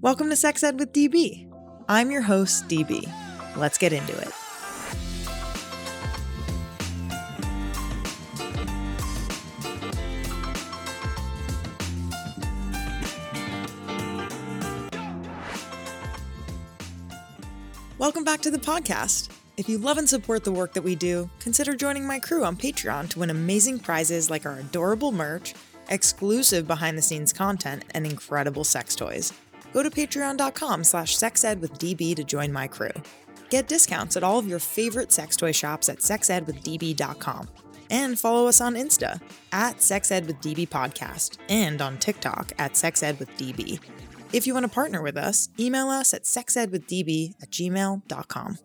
Welcome to Sex Ed with DB. I'm your host, DB. Let's get into it. Welcome back to the podcast. If you love and support the work that we do, consider joining my crew on Patreon to win amazing prizes like our adorable merch, exclusive behind the scenes content, and incredible sex toys go to patreon.com slash sexedwithdb to join my crew. Get discounts at all of your favorite sex toy shops at sexedwithdb.com. And follow us on Insta at sexedwithdb podcast and on TikTok at sexedwithdb. If you want to partner with us, email us at sexedwithdb at gmail.com.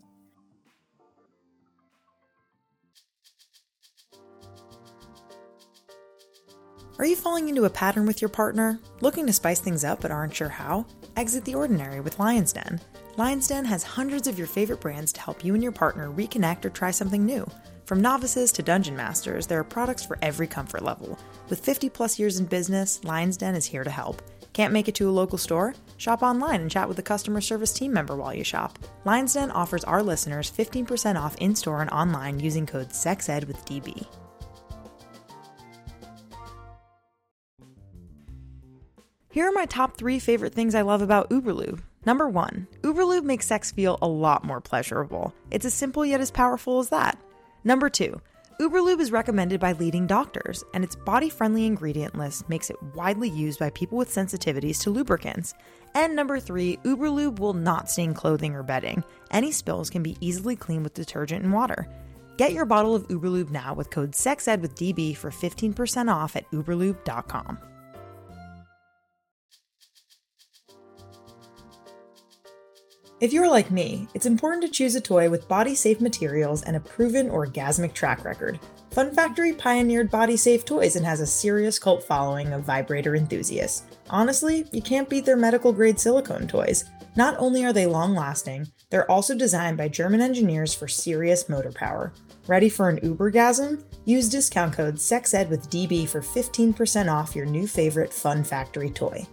Are you falling into a pattern with your partner? Looking to spice things up but aren't sure how? Exit the ordinary with Lion's Den. Lion's Den has hundreds of your favorite brands to help you and your partner reconnect or try something new. From novices to dungeon masters, there are products for every comfort level. With 50 plus years in business, Lion's Den is here to help. Can't make it to a local store? Shop online and chat with a customer service team member while you shop. Lion's Den offers our listeners 15% off in store and online using code SEXED with DB. Here are my top three favorite things I love about Uberlube. Number one, Uberlube makes sex feel a lot more pleasurable. It's as simple yet as powerful as that. Number two, Uberlube is recommended by leading doctors, and its body friendly ingredient list makes it widely used by people with sensitivities to lubricants. And number three, Uberlube will not stain clothing or bedding. Any spills can be easily cleaned with detergent and water. Get your bottle of Uberlube now with code SEXED for 15% off at uberlube.com. If you're like me, it's important to choose a toy with body safe materials and a proven orgasmic track record. Fun Factory pioneered body safe toys and has a serious cult following of vibrator enthusiasts. Honestly, you can't beat their medical grade silicone toys. Not only are they long lasting, they're also designed by German engineers for serious motor power. Ready for an ubergasm? Use discount code SEXED with DB for 15% off your new favorite Fun Factory toy.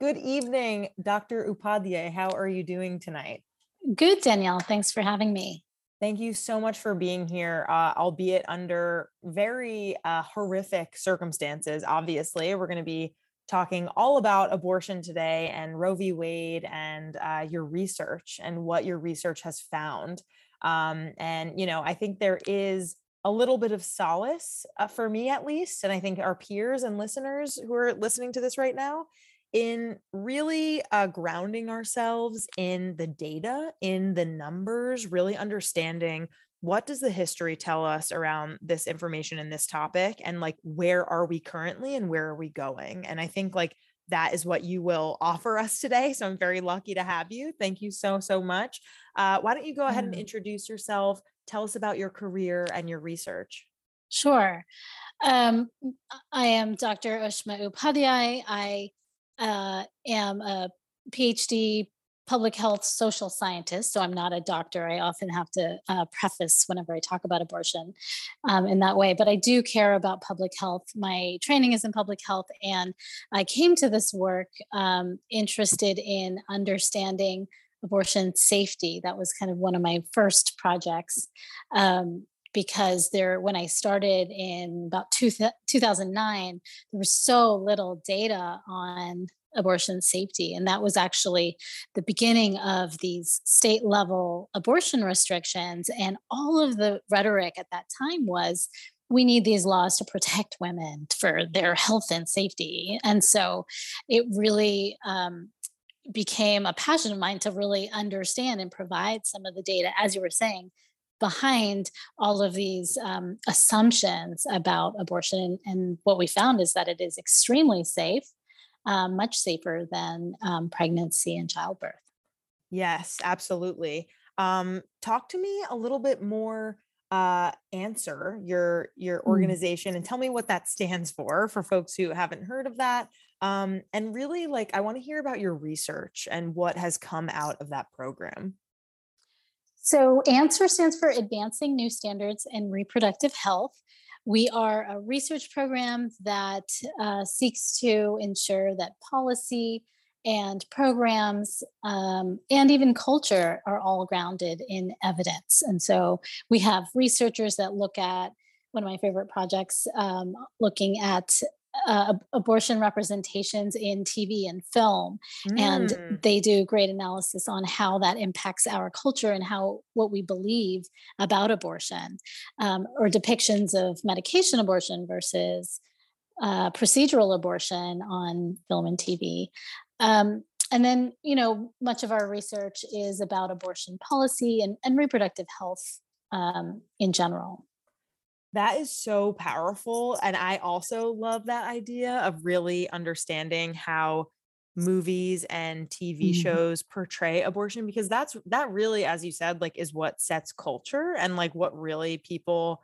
Good evening, Dr. Upadhyay. How are you doing tonight? Good, Danielle. Thanks for having me. Thank you so much for being here, uh, albeit under very uh, horrific circumstances. Obviously, we're going to be talking all about abortion today and Roe v. Wade and uh, your research and what your research has found. Um, and, you know, I think there is a little bit of solace uh, for me, at least, and I think our peers and listeners who are listening to this right now in really uh, grounding ourselves in the data, in the numbers, really understanding what does the history tell us around this information and this topic and like where are we currently and where are we going? And i think like that is what you will offer us today so i'm very lucky to have you. Thank you so so much. Uh, why don't you go ahead and introduce yourself tell us about your career and your research? Sure. Um, i am dr ushma upadhyay. I uh, am a PhD public health social scientist, so I'm not a doctor. I often have to uh, preface whenever I talk about abortion um, in that way, but I do care about public health. My training is in public health, and I came to this work um, interested in understanding abortion safety. That was kind of one of my first projects. Um, because there when i started in about two, 2009 there was so little data on abortion safety and that was actually the beginning of these state level abortion restrictions and all of the rhetoric at that time was we need these laws to protect women for their health and safety and so it really um, became a passion of mine to really understand and provide some of the data as you were saying behind all of these um, assumptions about abortion. And what we found is that it is extremely safe, um, much safer than um, pregnancy and childbirth. Yes, absolutely. Um, talk to me a little bit more. Uh, ANSIRH your your hmm. organization mm. and tell me what that stands for for folks who haven't heard of that um, and really like i want to hear about your research and what has come out of that program so, ANSIRH stands for Advancing New Standards in Reproductive Health. We are a research program that uh, seeks to ensure that policy and programs um, and even culture are all grounded in evidence. And so we have researchers that look at one of my favorite projects, um, looking at uh, abortion representations in TV and film, mm. and they do great analysis on how that impacts our culture and how what we believe about abortion, um, or depictions of medication abortion versus uh, procedural abortion on film and TV. Um, and then, you know, much of our research is about abortion policy and, and reproductive health um, in general. That is so powerful. And I also love that idea of really understanding how movies and TV mm-hmm. shows portray abortion because that's that really as you said like is what sets culture and like what really people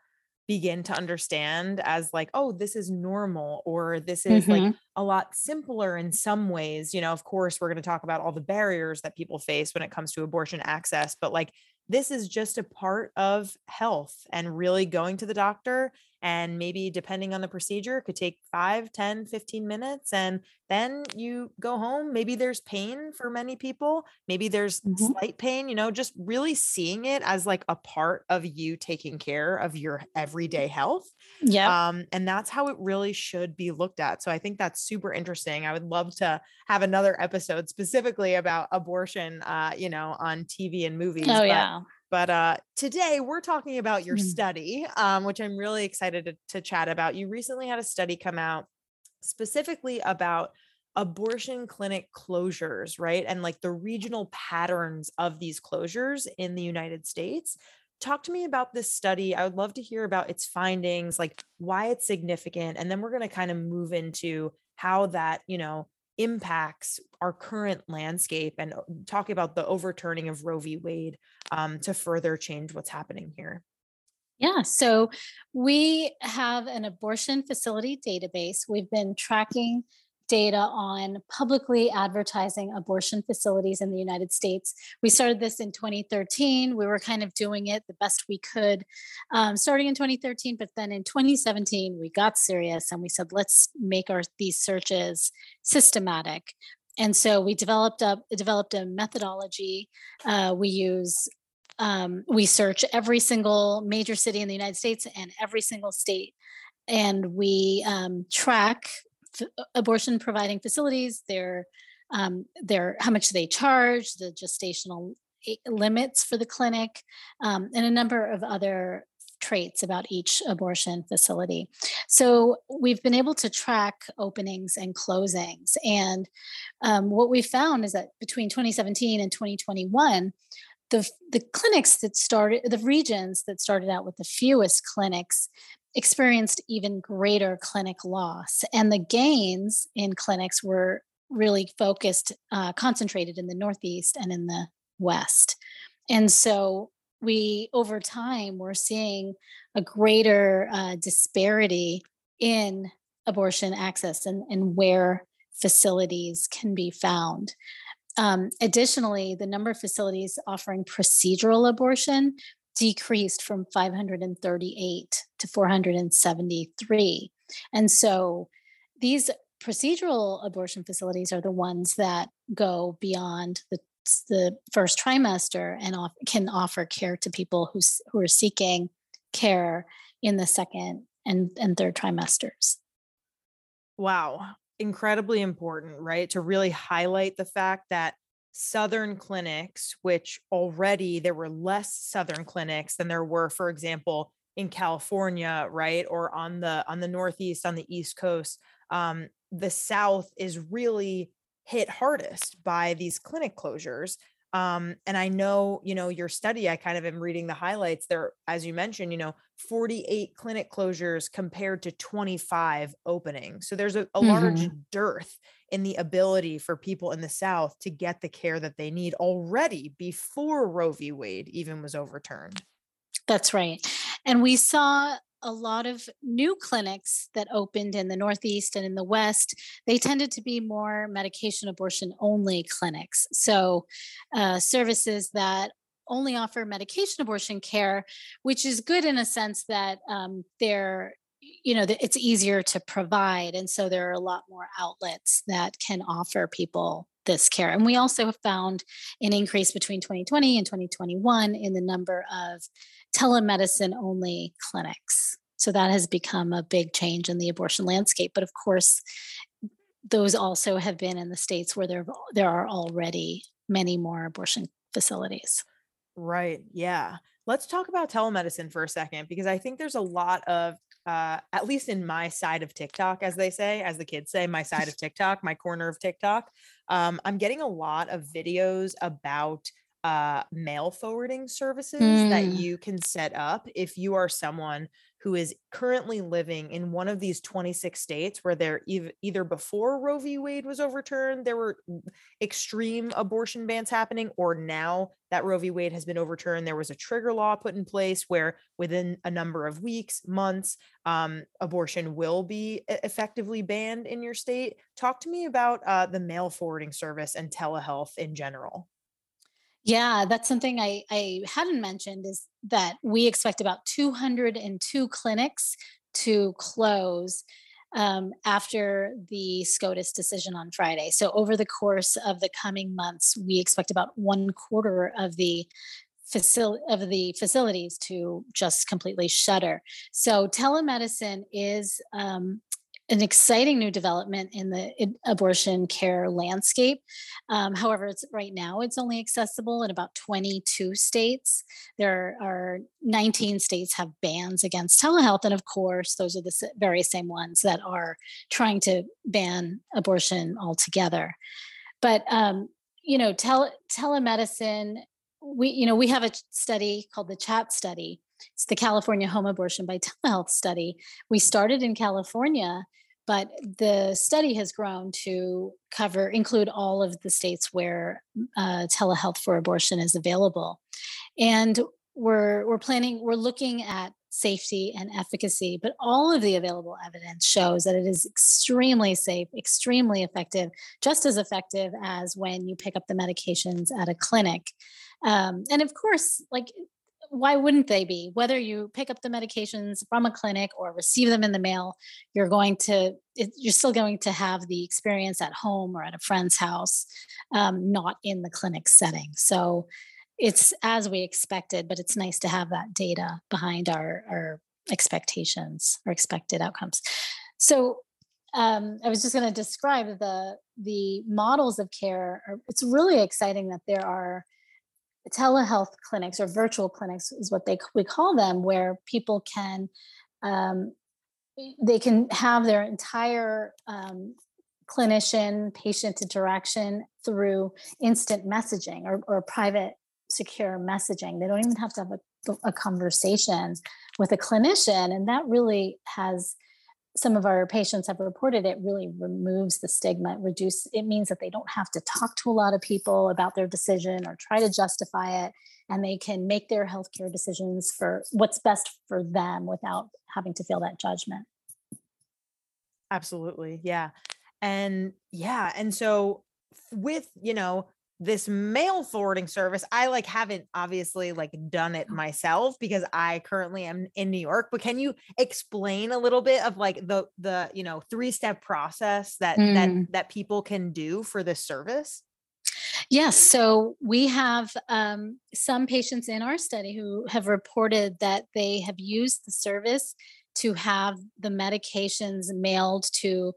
begin to understand as like oh this is normal or this is mm-hmm. like a lot simpler in some ways you know of course we're going to talk about all the barriers that people face when it comes to abortion access but like this is just a part of health and really going to the doctor and maybe depending on the procedure it could take 5 10 15 minutes and then you go home. Maybe there's pain for many people maybe there's mm-hmm. slight pain you know just really seeing it as like a part of you taking care of your everyday health yeah um and that's how it really should be looked at so i think that's super interesting. I would love to have another episode specifically about abortion uh you know on tv and movies oh yeah but uh, today we're talking about your mm. study, um, which I'm really excited to, to chat about. You recently had a study come out specifically about abortion clinic closures, right? And like the regional patterns of these closures in the United States. Talk to me about this study. I would love to hear about its findings, like why it's significant. And then we're going to kind of move into how that, you know, impacts our current landscape and uh, talk about the overturning of Roe v. Wade um, to further change what's happening here. Yeah, so we have an abortion facility database. We've been tracking data on publicly advertising abortion facilities in the United States. We started this in 2013. We were kind of doing it the best we could um, starting in 2013, but then in 2017, we got serious and we said, let's make our these searches systematic. And so we developed a developed a methodology. Uh, we use um, we search every single major city in the United States and every single state and we um, track abortion providing facilities, their um, their how much they charge, the gestational limits for the clinic, um, and a number of other traits about each abortion facility. So we've been able to track openings and closings. And um, what we found is that between 2017 and 2021, the, the clinics that started, the regions that started out with the fewest clinics experienced even greater clinic loss. And the gains in clinics were really focused, uh, concentrated in the Northeast and in the West. And so we, over time, we're seeing a greater uh, disparity in abortion access and, and where facilities can be found. Um, additionally, the number of facilities offering procedural abortion decreased from 538 to 473. And so these procedural abortion facilities are the ones that go beyond the the first trimester and off, can offer care to people who, who are seeking care in the second and, and third trimesters. Wow. Incredibly important, right? To really highlight the fact that southern clinics which already there were less southern clinics than there were for example in california right or on the on the northeast on the east coast um, the south is really hit hardest by these clinic closures um, and I know, you know, your study, I kind of am reading the highlights there, as you mentioned, you know, 48 clinic closures compared to 25 openings. So there's a, a mm-hmm. large dearth in the ability for people in the South to get the care that they need already before Roe v. Wade even was overturned. That's right. And we saw a lot of new clinics that opened in the Northeast and in the West, they tended to be more medication abortion only clinics. So, uh, services that only offer medication abortion care, which is good in a sense that um, they're you know it's easier to provide and so there are a lot more outlets that can offer people this care. And we also have found an increase between 2020 and 2021 in the number of telemedicine only clinics. So that has become a big change in the abortion landscape but of course those also have been in the states where there there are already many more abortion facilities. Right yeah. Let's talk about telemedicine for a second because i think there's a lot of uh, at least in my side of TikTok, as they say, as the kids say, my side of TikTok, my corner of TikTok, um, I'm getting a lot of videos about uh, mail forwarding services mm. that you can set up if you are someone who is currently living in one of these 26 states where there ev- either before Roe v. Wade was overturned, there were extreme abortion bans happening, or now that Roe v. Wade has been overturned, there was a trigger law put in place where within a number of weeks, months, um, abortion will be effectively banned in your state. Talk to me about uh, the mail forwarding service and telehealth in general. Yeah, that's something I, I hadn't mentioned is that we expect about 202 clinics to close um, after the SCOTUS decision on Friday. So, over the course of the coming months, we expect about one quarter of the facility of the facilities to just completely shutter. So, telemedicine is um, an exciting new development in the abortion care landscape. Um, however, it's right now it's only accessible in about 22 states. There are 19 states have bans against telehealth, and of course, those are the very same ones that are trying to ban abortion altogether. But um, you know, tele- telemedicine. We you know we have a study called the CHAT study it's the California Home Abortion by Telehealth study. We started in California, but the study has grown to cover, include all of the states where uh, telehealth for abortion is available. And we're, we're planning, we're looking at safety and efficacy, but all of the available evidence shows that it is extremely safe, extremely effective, just as effective as when you pick up the medications at a clinic. Um, and of course, like why wouldn't they be? Whether you pick up the medications from a clinic or receive them in the mail, you're going to you're still going to have the experience at home or at a friend's house, um, not in the clinic setting. So it's as we expected, but it's nice to have that data behind our our expectations or expected outcomes. So um, I was just going to describe the the models of care. It's really exciting that there are telehealth clinics or virtual clinics is what they we call them where people can um, they can have their entire um, clinician patient interaction through instant messaging or, or private secure messaging. They don't even have to have a, a conversation with a clinician and that really has some of our patients have reported it really removes the stigma it reduce it means that they don't have to talk to a lot of people about their decision or try to justify it and they can make their healthcare decisions for what's best for them without having to feel that judgment. Absolutely yeah. And yeah and so with you know this mail forwarding service i like haven't obviously like done it myself because i currently am in new york but can you explain a little bit of like the the you know three step process that mm. that that people can do for this service Yes. So we have um, some patients in our study who have reported that they have used the service to have the medications mailed to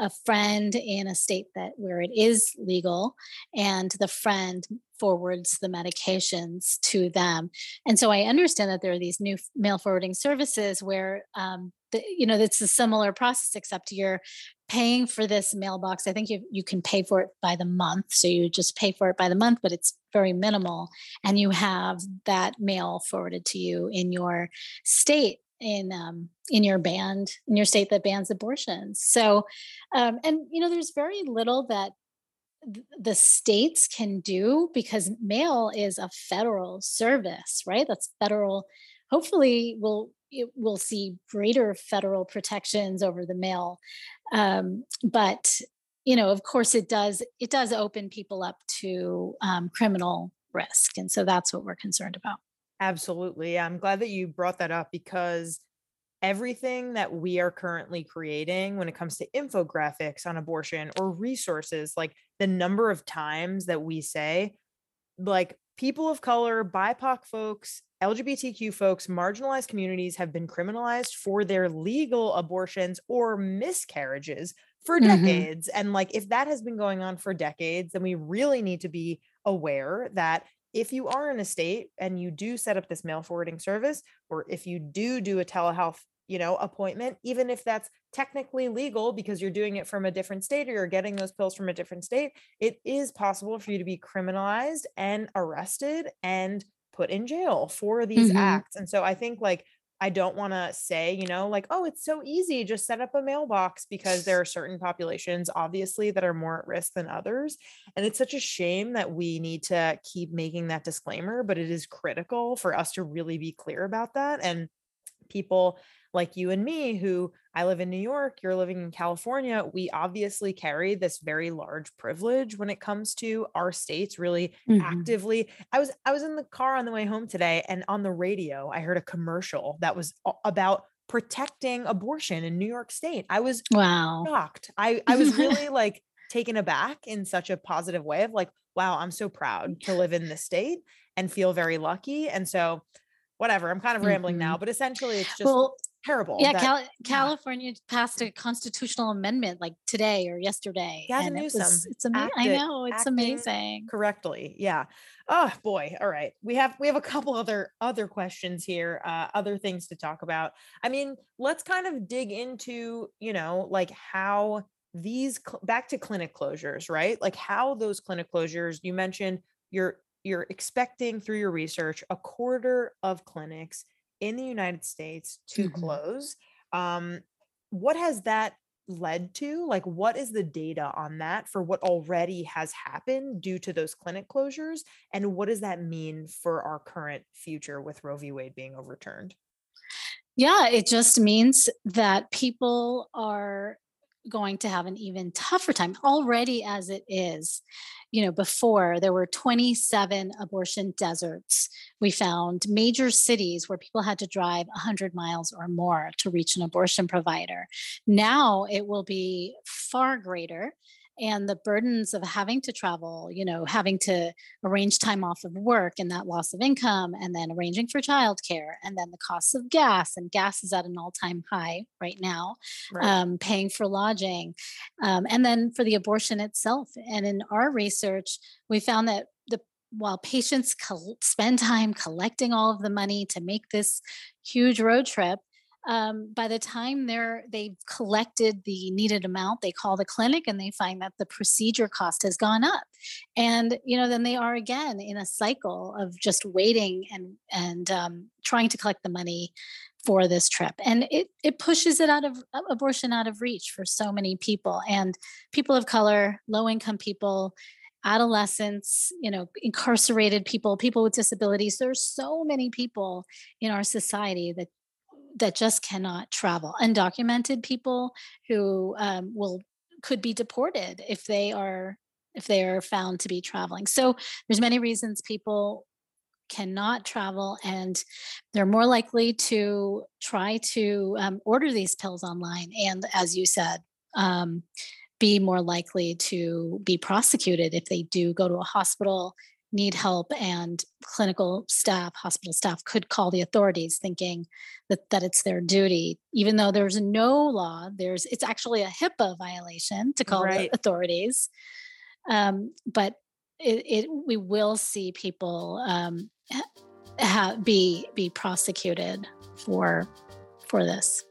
a friend in a state that where it is legal and the friend forwards the medications to them. And so i understand that there are these new mail forwarding services where um, the, you know it's a similar process except you're paying for this mailbox. I think you, you can pay for it by the month so you just pay for it by the month but it's very minimal and you have that mail forwarded to you in your state in um, in your band in your state that bans abortions. So, um, and you know, there's very little that the states can do because mail is a federal service, right? That's federal. Hopefully, we'll we'll see greater federal protections over the mail, um, but you know, of course, it does it does open people up to um, criminal risk, and so that's what we're concerned about. Absolutely. I'm glad that you brought that up because everything that we are currently creating when it comes to infographics on abortion or resources, like the number of times that we say, like people of color, BIPOC folks, LGBTQ folks, marginalized communities have been criminalized for their legal abortions or miscarriages for Mhm. decades. And like, if that has been going on for decades, then we really need to be aware that if you are in a state and you do set up this mail forwarding service, or if you do do a telehealth, you know, appointment, even if that's technically legal because you're doing it from a different state or you're getting those pills from a different state, it is possible for you to be criminalized and arrested and put in jail for these Mhm. acts. And so I think like I don't want to say, you know, like, oh, it's so easy, just set up a mailbox because there are certain populations, obviously, that are more at risk than others. And it's such a shame that we need to keep making that disclaimer, but it is critical for us to really be clear about that. And people like you and me who I live in New York, you're living in California, we obviously carry this very large privilege when it comes to our states really Mhm. actively. I was I was in the car on the way home today and on the radio I heard a commercial that was about protecting abortion in New York state. I was Wow. shocked. I I was really like taken aback in such a positive way of like, wow, I'm so proud to live in this state and feel very lucky. And so whatever, I'm kind of rambling now, Mhm. but essentially it's just Well, terrible. yeah, that- Cal- California passed a constitutional amendment like today or yesterday. Gavin and it was, it's amazing. I know it's amazing. correctly yeah oh boy all right we have we have a couple other other questions here uh other things to talk about i mean let's kind of dig into you know like how these cl- back to clinic closures right like how those clinic closures you mentioned you're you're expecting through your research a quarter of clinics in the united states to Mhm. close um what has that led to? Like, what is the data on that for what already has happened due to those clinic closures? And what does that mean for our current future with Roe v. Wade being overturned? Yeah, it just means that people are going to have an even tougher time already as it is. You know, before there were 27 abortion deserts. We found major cities where people had to drive 100 miles or more to reach an abortion provider. Now it will be far greater. And the burdens of having to travel, you know, having to arrange time off of work and that loss of income, and then arranging for childcare, and then the cost of gas, and gas is at an all time high right now, Right. um, paying for lodging, um, and then for the abortion itself. And in our research, we found that the while patients col- spend time collecting all of the money to make this huge road trip, um, by the time they're they've collected the needed amount, they call the clinic and they find that the procedure cost has gone up, and you know then they are again in a cycle of just waiting and and um, trying to collect the money for this trip, and it it pushes it out of uh, abortion out of reach for so many people and people of color, low income people. Adolescents, you know, incarcerated people, people with disabilities. There's so many people in our society that that just cannot travel. Undocumented people who um, will could be deported if they are if they are found to be traveling. So there's many reasons people cannot travel and they're more likely to try to um, order these pills online and as you said um, be more likely to be prosecuted if they do go to a hospital need help and clinical staff hospital staff could call the authorities thinking that, that it's their duty even though there's no law there's it's actually a hipaa violation to call Right. the authorities um, but it, it we will see people um, ha- ha- be be prosecuted for for this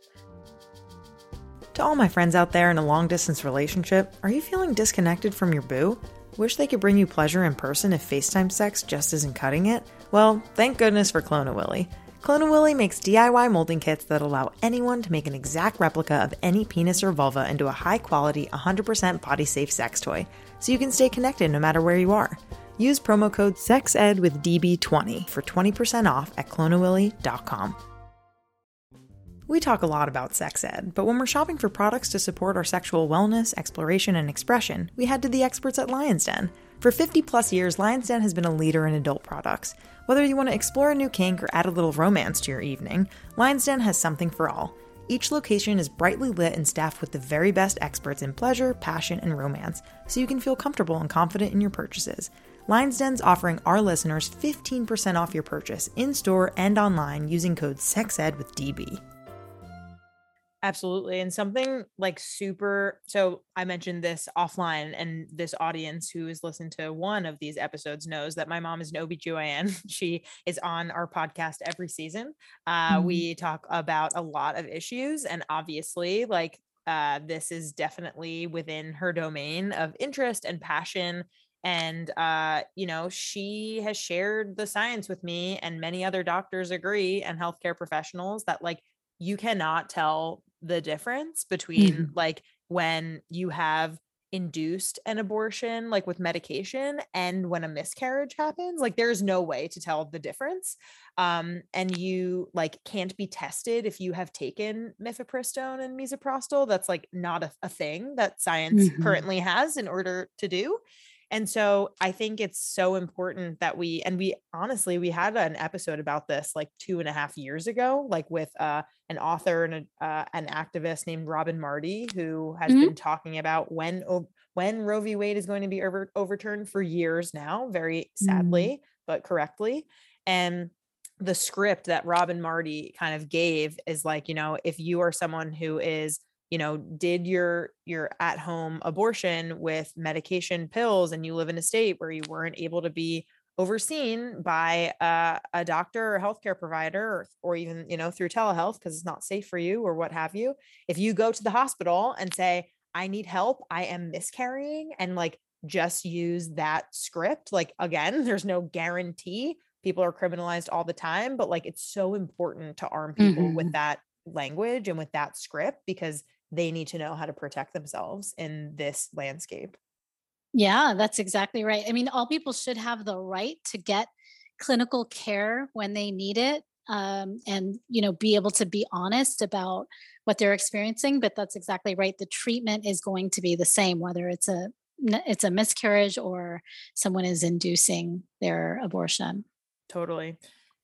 To all my friends out there in a long distance relationship, are you feeling disconnected from your boo? Wish they could bring you pleasure in person if FaceTime sex just isn't cutting it? Well, thank goodness for Clone-A-Willy. Clona Willy makes DIY molding kits that allow anyone to make an exact replica of any penis or vulva into a high quality, 100% body safe sex toy, so you can stay connected no matter where you are. Use promo code SEXED with DB20 for 20% off at clonawilly.com. We talk a lot about sex ed, but when we're shopping for products to support our sexual wellness, exploration, and expression, we head to the experts at Lion's Den. For 50 plus years, Lion's Den has been a leader in adult products. Whether you want to explore a new kink or add a little romance to your evening, Lion's Den has something for all. Each location is brightly lit and staffed with the very best experts in pleasure, passion, and romance, so you can feel comfortable and confident in your purchases. Lion's Den's offering our listeners 15% off your purchase in store and online using code SEXED with DB. Absolutely. And something like super. So I mentioned this offline, and this audience who has listened to one of these episodes knows that my mom is an OBGYN. She is on our podcast every season. Uh, mm-hmm. We talk about a lot of issues, and obviously, like, uh, this is definitely within her domain of interest and passion and uh, you know she has shared the science with me and many other doctors agree and healthcare professionals that like you cannot tell the difference between mm-hmm. like when you have induced an abortion like with medication and when a miscarriage happens like there's no way to tell the difference um and you like can't be tested if you have taken mifepristone and misoprostol that's like not a, a thing that science mm-hmm. currently has in order to do and so I think it's so important that we, and we honestly, we had an episode about this like two and a half years ago, like with uh, an author and a, uh, an activist named Robin Marty, who has mm-hmm. been talking about when, when Roe v. Wade is going to be over, overturned for years now, very sadly, mm-hmm. but correctly. And the script that Robin Marty kind of gave is like, you know, if you are someone who is you know did your your at home abortion with medication pills and you live in a state where you weren't able to be overseen by uh, a doctor or healthcare provider or, or even you know through telehealth because it's not safe for you or what have you if you go to the hospital and say i need help i am miscarrying and like just use that script like again there's no guarantee people are criminalized all the time but like it's so important to arm people mm-hmm. with that language and with that script because they need to know how to protect themselves in this landscape. Yeah, that's exactly right. I mean, all people should have the right to get clinical care when they need it um, and you know be able to be honest about what they're experiencing but that's exactly right the treatment is going to be the same whether it's a it's a miscarriage or someone is inducing their abortion totally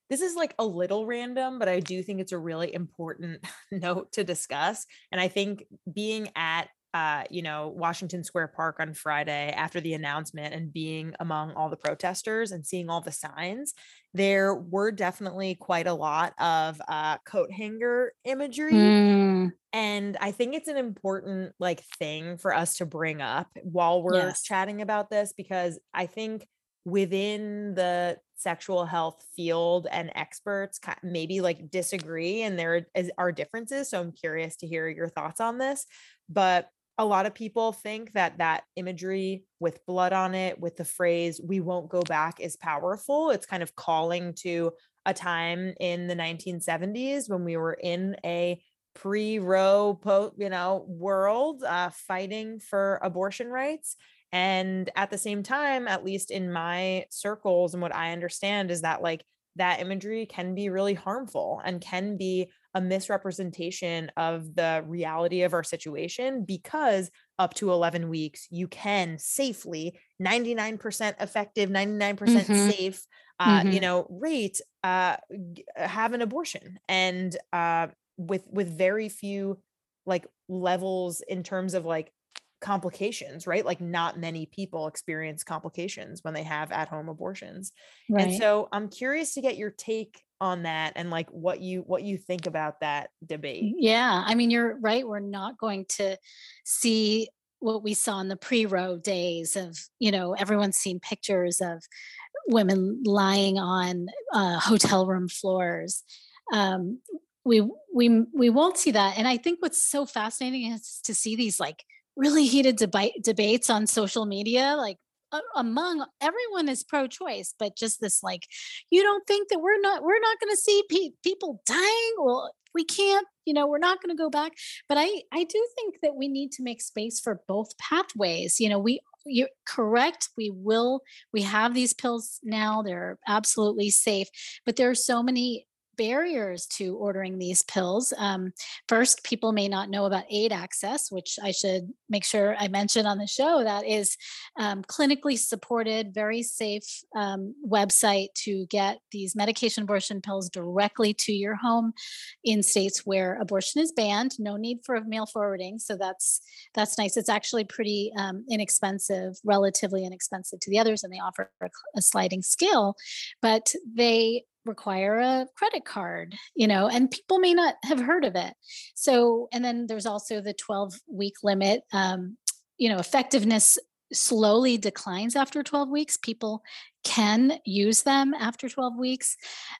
this is like a little random, but I do think it's a really important note to discuss. And I think being at uh, you know, Washington Square Park on Friday after the announcement and being among all the protesters and seeing all the signs, there were definitely quite a lot of uh, coat hanger imagery. Mm. And I think it's an important like thing for us to bring up while we're yes. chatting about this because I think within the sexual health field and experts maybe like disagree and there are differences so i'm curious to hear your thoughts on this but a lot of people think that that imagery with blood on it with the phrase we won't go back is powerful. It's kind of calling to a time in the 1970s when we were in a pre-roe po- you know world uh, fighting for abortion rights and at the same time, at least in my circles and what I understand is that like that imagery can be really harmful and can be a misrepresentation of the reality of our situation because up to 11 weeks you can safely 99% effective 99% mm-hmm. safe uh, mm-hmm. you know rate uh, have an abortion and uh, with with very few like levels in terms of like complications, right? Like not many people experience complications when they have at-home abortions. Right. And so I'm curious to get your take on that and like what you what you think about that debate. Yeah, I mean you're right, we're not going to see what we saw in the pre-roe days of, you know, everyone's seen pictures of women lying on uh, hotel room floors. Um, we we we won't see that and i think what's so fascinating is to see these like really heated debate debates on social media like uh, among everyone is pro-choice but just this like you don't think that we're not we're not going to see pe- people dying? Well we can't you know we're not going to go back. But i i do think that we need to make space for both pathways you know we you're correct we will we have these pills now they're absolutely safe but there are so many barriers to ordering these pills. Um, first, people may not know about aid access, which I should make sure I mention on the show. That is um, clinically supported, very safe um, website to get these medication abortion pills directly to your home in states where abortion is banned. No need for mail forwarding, so that's that's nice. It's actually pretty um, inexpensive, relatively inexpensive to the others, and they offer a, a sliding scale, but they require a credit card, you know, and people may not have heard of it. So, and then there's also the 12 week limit. Um, you know, effectiveness slowly declines after 12 weeks. People can use them after 12 weeks.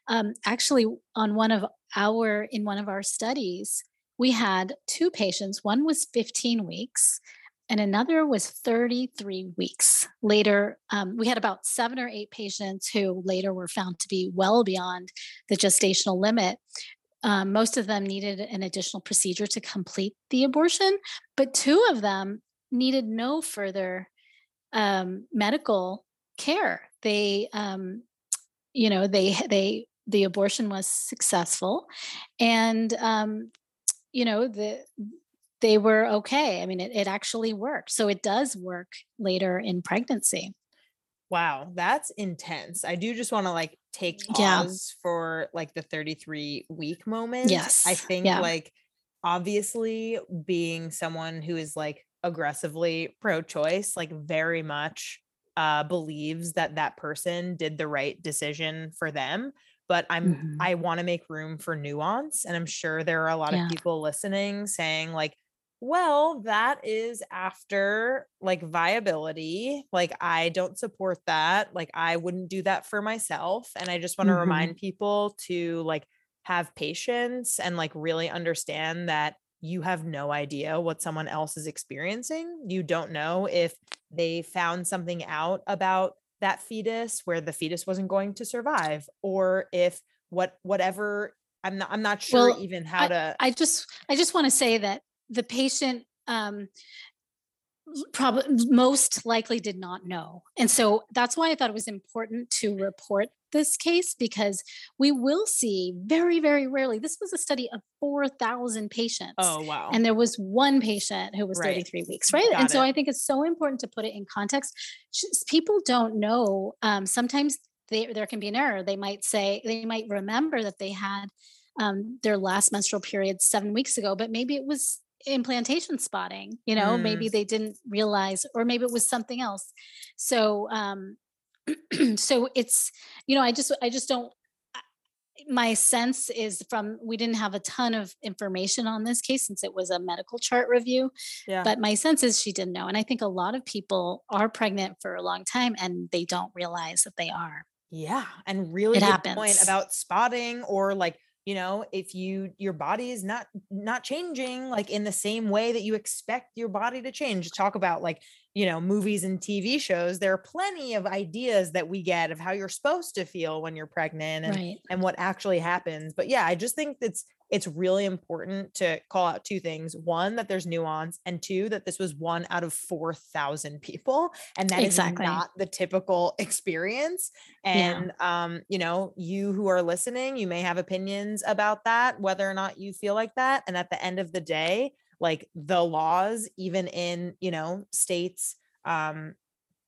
Um, actually, on one of our, in one of our studies, we had two patients. One was 15 weeks and another was 33 weeks. Later, um, we had about seven or eight patients who later were found to be well beyond the gestational limit. Um, most of them needed an additional procedure to complete the abortion, but two of them needed no further um, medical care. They, um, you know, they they the abortion was successful, and um, you know the they were okay. I mean, it, it actually worked. So it does work later in pregnancy. Wow, that's intense. I do just want to like take pause yeah. for like the 33 week moment. Yes. I think yeah. like obviously being someone who is like aggressively pro choice, like very much uh believes that that person did the right decision for them but i'm mm-hmm. i want to make room for nuance and i'm sure there are a lot yeah. of people listening saying like well, that is after like viability. Like, I don't support that. Like, I wouldn't do that for myself. And I just want to mm-hmm. remind people to like have patience and like really understand that you have no idea what someone else is experiencing. You don't know if they found something out about that fetus where the fetus wasn't going to survive or if what whatever I'm not I'm not sure well, even how I, to I just I just want to say that the patient um, probably most likely did not know. And so that's why I thought it was important to report this case because we will see very, very rarely. This was a study of 4,000 patients. Oh, wow. And there was one patient who was right. 33 weeks, right? Got and it. so I think it's so important to put it in context. Just, people don't know. Um, sometimes they, there can be an error. They might say, they might remember that they had um, their last menstrual period seven weeks ago, but maybe it was implantation spotting you know mm. maybe they didn't realize or maybe it was something else so um so it's you know i just i just don't my sense is from we didn't have a ton of information on this case since it was a medical chart review yeah. but my sense is she didn't know and i think a lot of people are pregnant for a long time and they don't realize that they are yeah and really it good happens. point about spotting or like you know if you your body is not not changing like in the same way that you expect your body to change talk about like you know movies and tv shows there are plenty of ideas that we get of how you're supposed to feel when you're pregnant and right. and what actually happens but yeah i just think it's it's really important to call out two things one that there's nuance and two that this was one out of 4000 people and that exactly. is not the typical experience and yeah. um you know you who are listening you may have opinions about that whether or not you feel like that and at the end of the day like the laws even in you know states um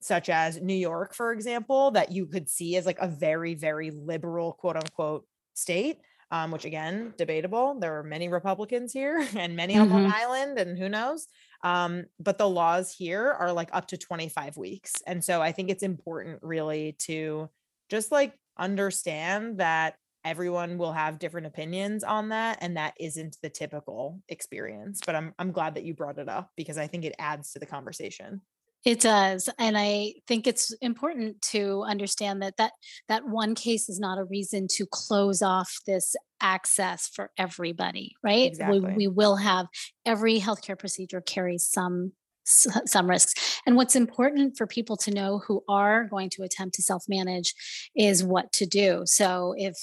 such as New York for example that you could see as like a very very liberal quote unquote state um, which again, debatable. There are many Republicans here and many mm-hmm. on Long Island, and who knows. Um, but the laws here are like up to 25 weeks. And so I think it's important really to just like understand that everyone will have different opinions on that and that isn't the typical experience but i'm i'm glad that you brought it up because i think it adds to the conversation it does. And I think it's important to understand that that, that one case is not a reason to close off this access for everybody, right? Exactly. We, we will have every healthcare procedure carries some some risks. And what's important for people to know who are going to attempt to self-manage is what to do. So if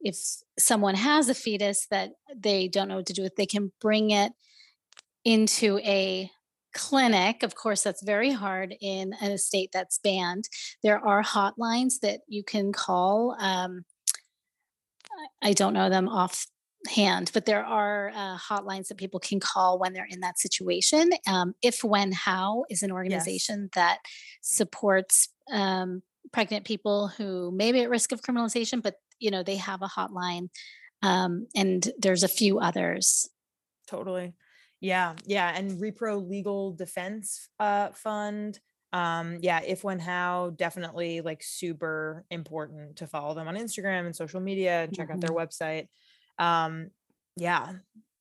if someone has a fetus that they don't know what to do with, they can bring it into a clinic. Of course, that's very hard in a state that's banned. There are hotlines that you can call. Um, I don't know them offhand, but there are uh, hotlines that people can call when they're in that situation. Um, if, when, how is an organization yes. that supports um, pregnant people who may be at risk of criminalization, but you know they have a hotline, um, and there's a few others. Totally, yeah, yeah, and Repro Legal Defense uh, Fund um yeah if when how definitely like super important to follow them on instagram and social media and check mm-hmm. out their mm-hmm. website um yeah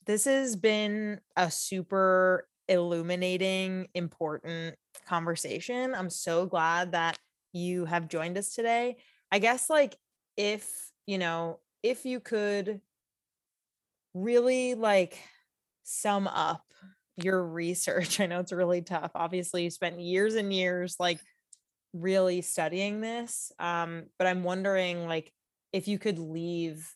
this has been a super illuminating important conversation i'm so glad that you have joined us today i guess like if you know if you could really like sum up your research i know it's really tough obviously you spent years and years like really studying this um but i'm wondering like if you could leave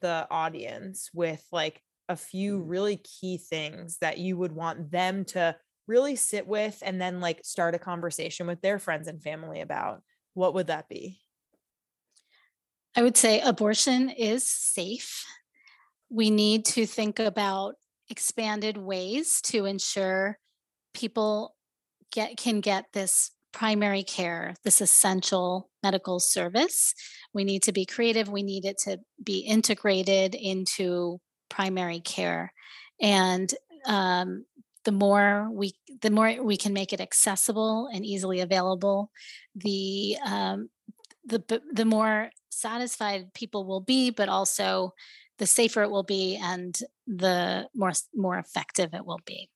the audience with like a few really key things that you would want them to really sit with and then like start a conversation with their friends and family about what would that be? I would say abortion is safe. We need to think about expanded ways to ensure people get can get this primary care, this essential medical service. We need to be creative. We need it to be integrated into primary care. And um, the more we the more we can make it accessible and easily available, the um, the the more satisfied people will be, but also the safer it will be and the more more effective it will be.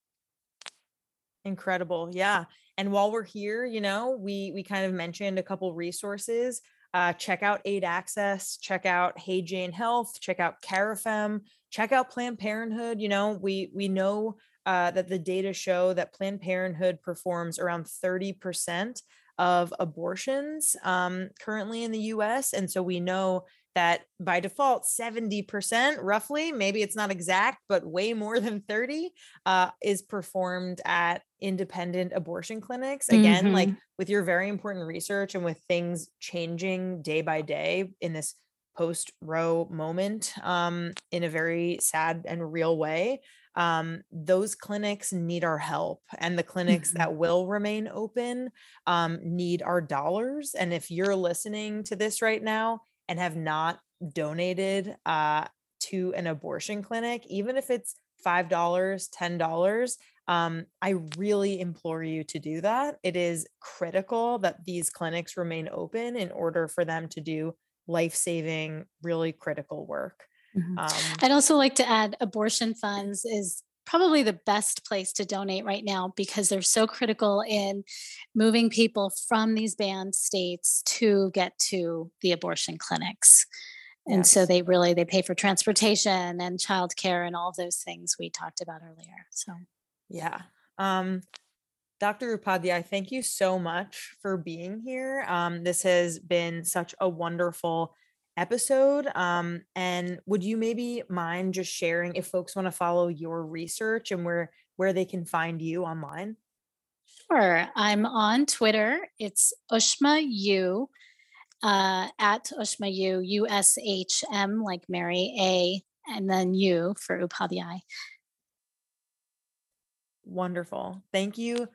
Incredible yeah and while we're here you know we we kind of mentioned a couple resources uh, check out aid access check out hey jane health check out carafem check out planned parenthood you know we we know uh, that the data show that planned parenthood performs around 30% of abortions um, currently in the us and so we know that by default 70% roughly maybe it's not exact but way more than 30 uh, is performed at independent abortion clinics again mm-hmm. like with your very important research and with things changing day by day in this post roe moment um, in a very sad and real way um, those clinics need our help and the clinics mm-hmm. that will remain open um, need our dollars and if you're listening to this right now and have not donated uh, to an abortion clinic, even if it's $5, $10, um, I really implore you to do that. It is critical that these clinics remain open in order for them to do life saving, really critical work. Mm-hmm. Um, I'd also like to add abortion funds is probably the best place to donate right now because they're so critical in moving people from these banned states to get to the abortion clinics and yes. so they really they pay for transportation and childcare and all those things we talked about earlier so yeah um Dr. Upadhyay, thank you so much for being here. Um, this has been such a wonderful episode. Um, and would you maybe mind just sharing if folks want to follow your research and where where they can find you online? Sure. I'm on Twitter. It's Ushma U uh, at Ushma U, U S H M like Mary A, and then U for Upadhyay. Wonderful. Thank you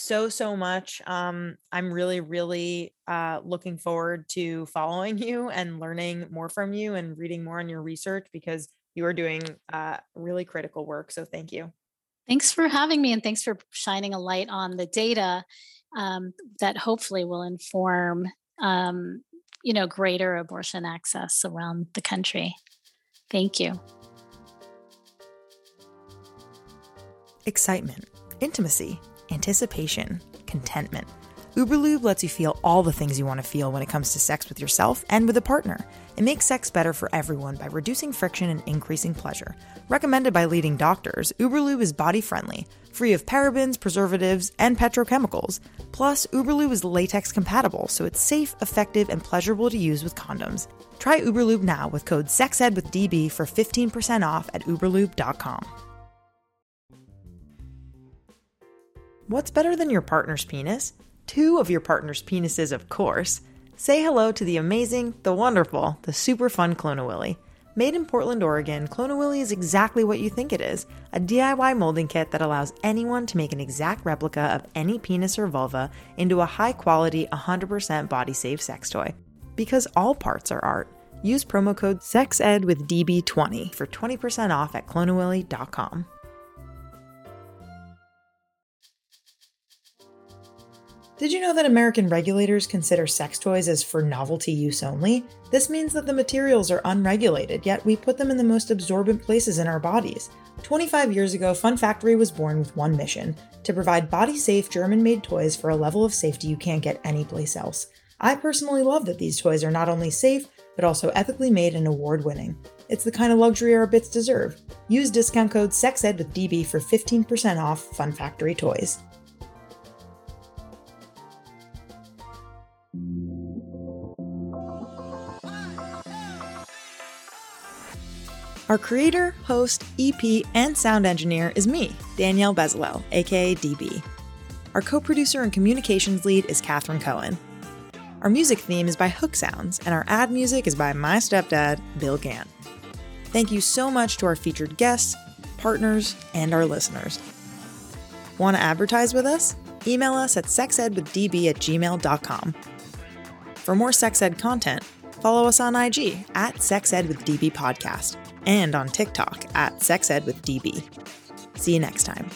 so so much um i'm really really uh looking forward to following you and learning more from you and reading more on your research because you are doing uh really critical work so thank you. Thanks for having me and thanks for shining a light on the data um, that hopefully will inform um, you know greater abortion access around the country. Thank you. Excitement intimacy anticipation, contentment. Uberlube lets you feel all the things you want to feel when it comes to sex with yourself and with a partner. It makes sex better for everyone by reducing friction and increasing pleasure. Recommended by leading doctors, Uberlube is body friendly, free of parabens, preservatives, and petrochemicals. Plus, Uberlube is latex compatible, so it's safe, effective, and pleasurable to use with condoms. Try Uberlube now with code SEXED with DB for 15% off at uberlube.com. What's better than your partner's penis? Two of your partner's penises, of course. Say hello to the amazing, the wonderful, the super fun Clone Willy. Made in Portland, Oregon, Clone-A-Willy is exactly what you think it is a DIY molding kit that allows anyone to make an exact replica of any penis or vulva into a high quality, 100% body safe sex toy. Because all parts are art. Use promo code SEXED with DB20 for 20% off at cloneawilly.com. Did you know that American regulators consider sex toys as for novelty use only? This means that the materials are unregulated, yet we put them in the most absorbent places in our bodies. 25 years ago, Fun Factory was born with one mission to provide body safe German made toys for a level of safety you can't get anyplace else. I personally love that these toys are not only safe, but also ethically made and award winning. It's the kind of luxury our bits deserve. Use discount code SEXED with DB for 15% off Fun Factory toys. Our creator, host, EP, and sound engineer is me, Danielle Bezalel, aka DB. Our co producer and communications lead is Katherine Cohen. Our music theme is by Hook Sounds, and our ad music is by my stepdad, Bill Gant. Thank you so much to our featured guests, partners, and our listeners. Want to advertise with us? Email us at sexedwithdb at gmail.com. For more sex ed content, follow us on IG at sexedwithdb podcast and on TikTok at sexedwithdb. See you next time.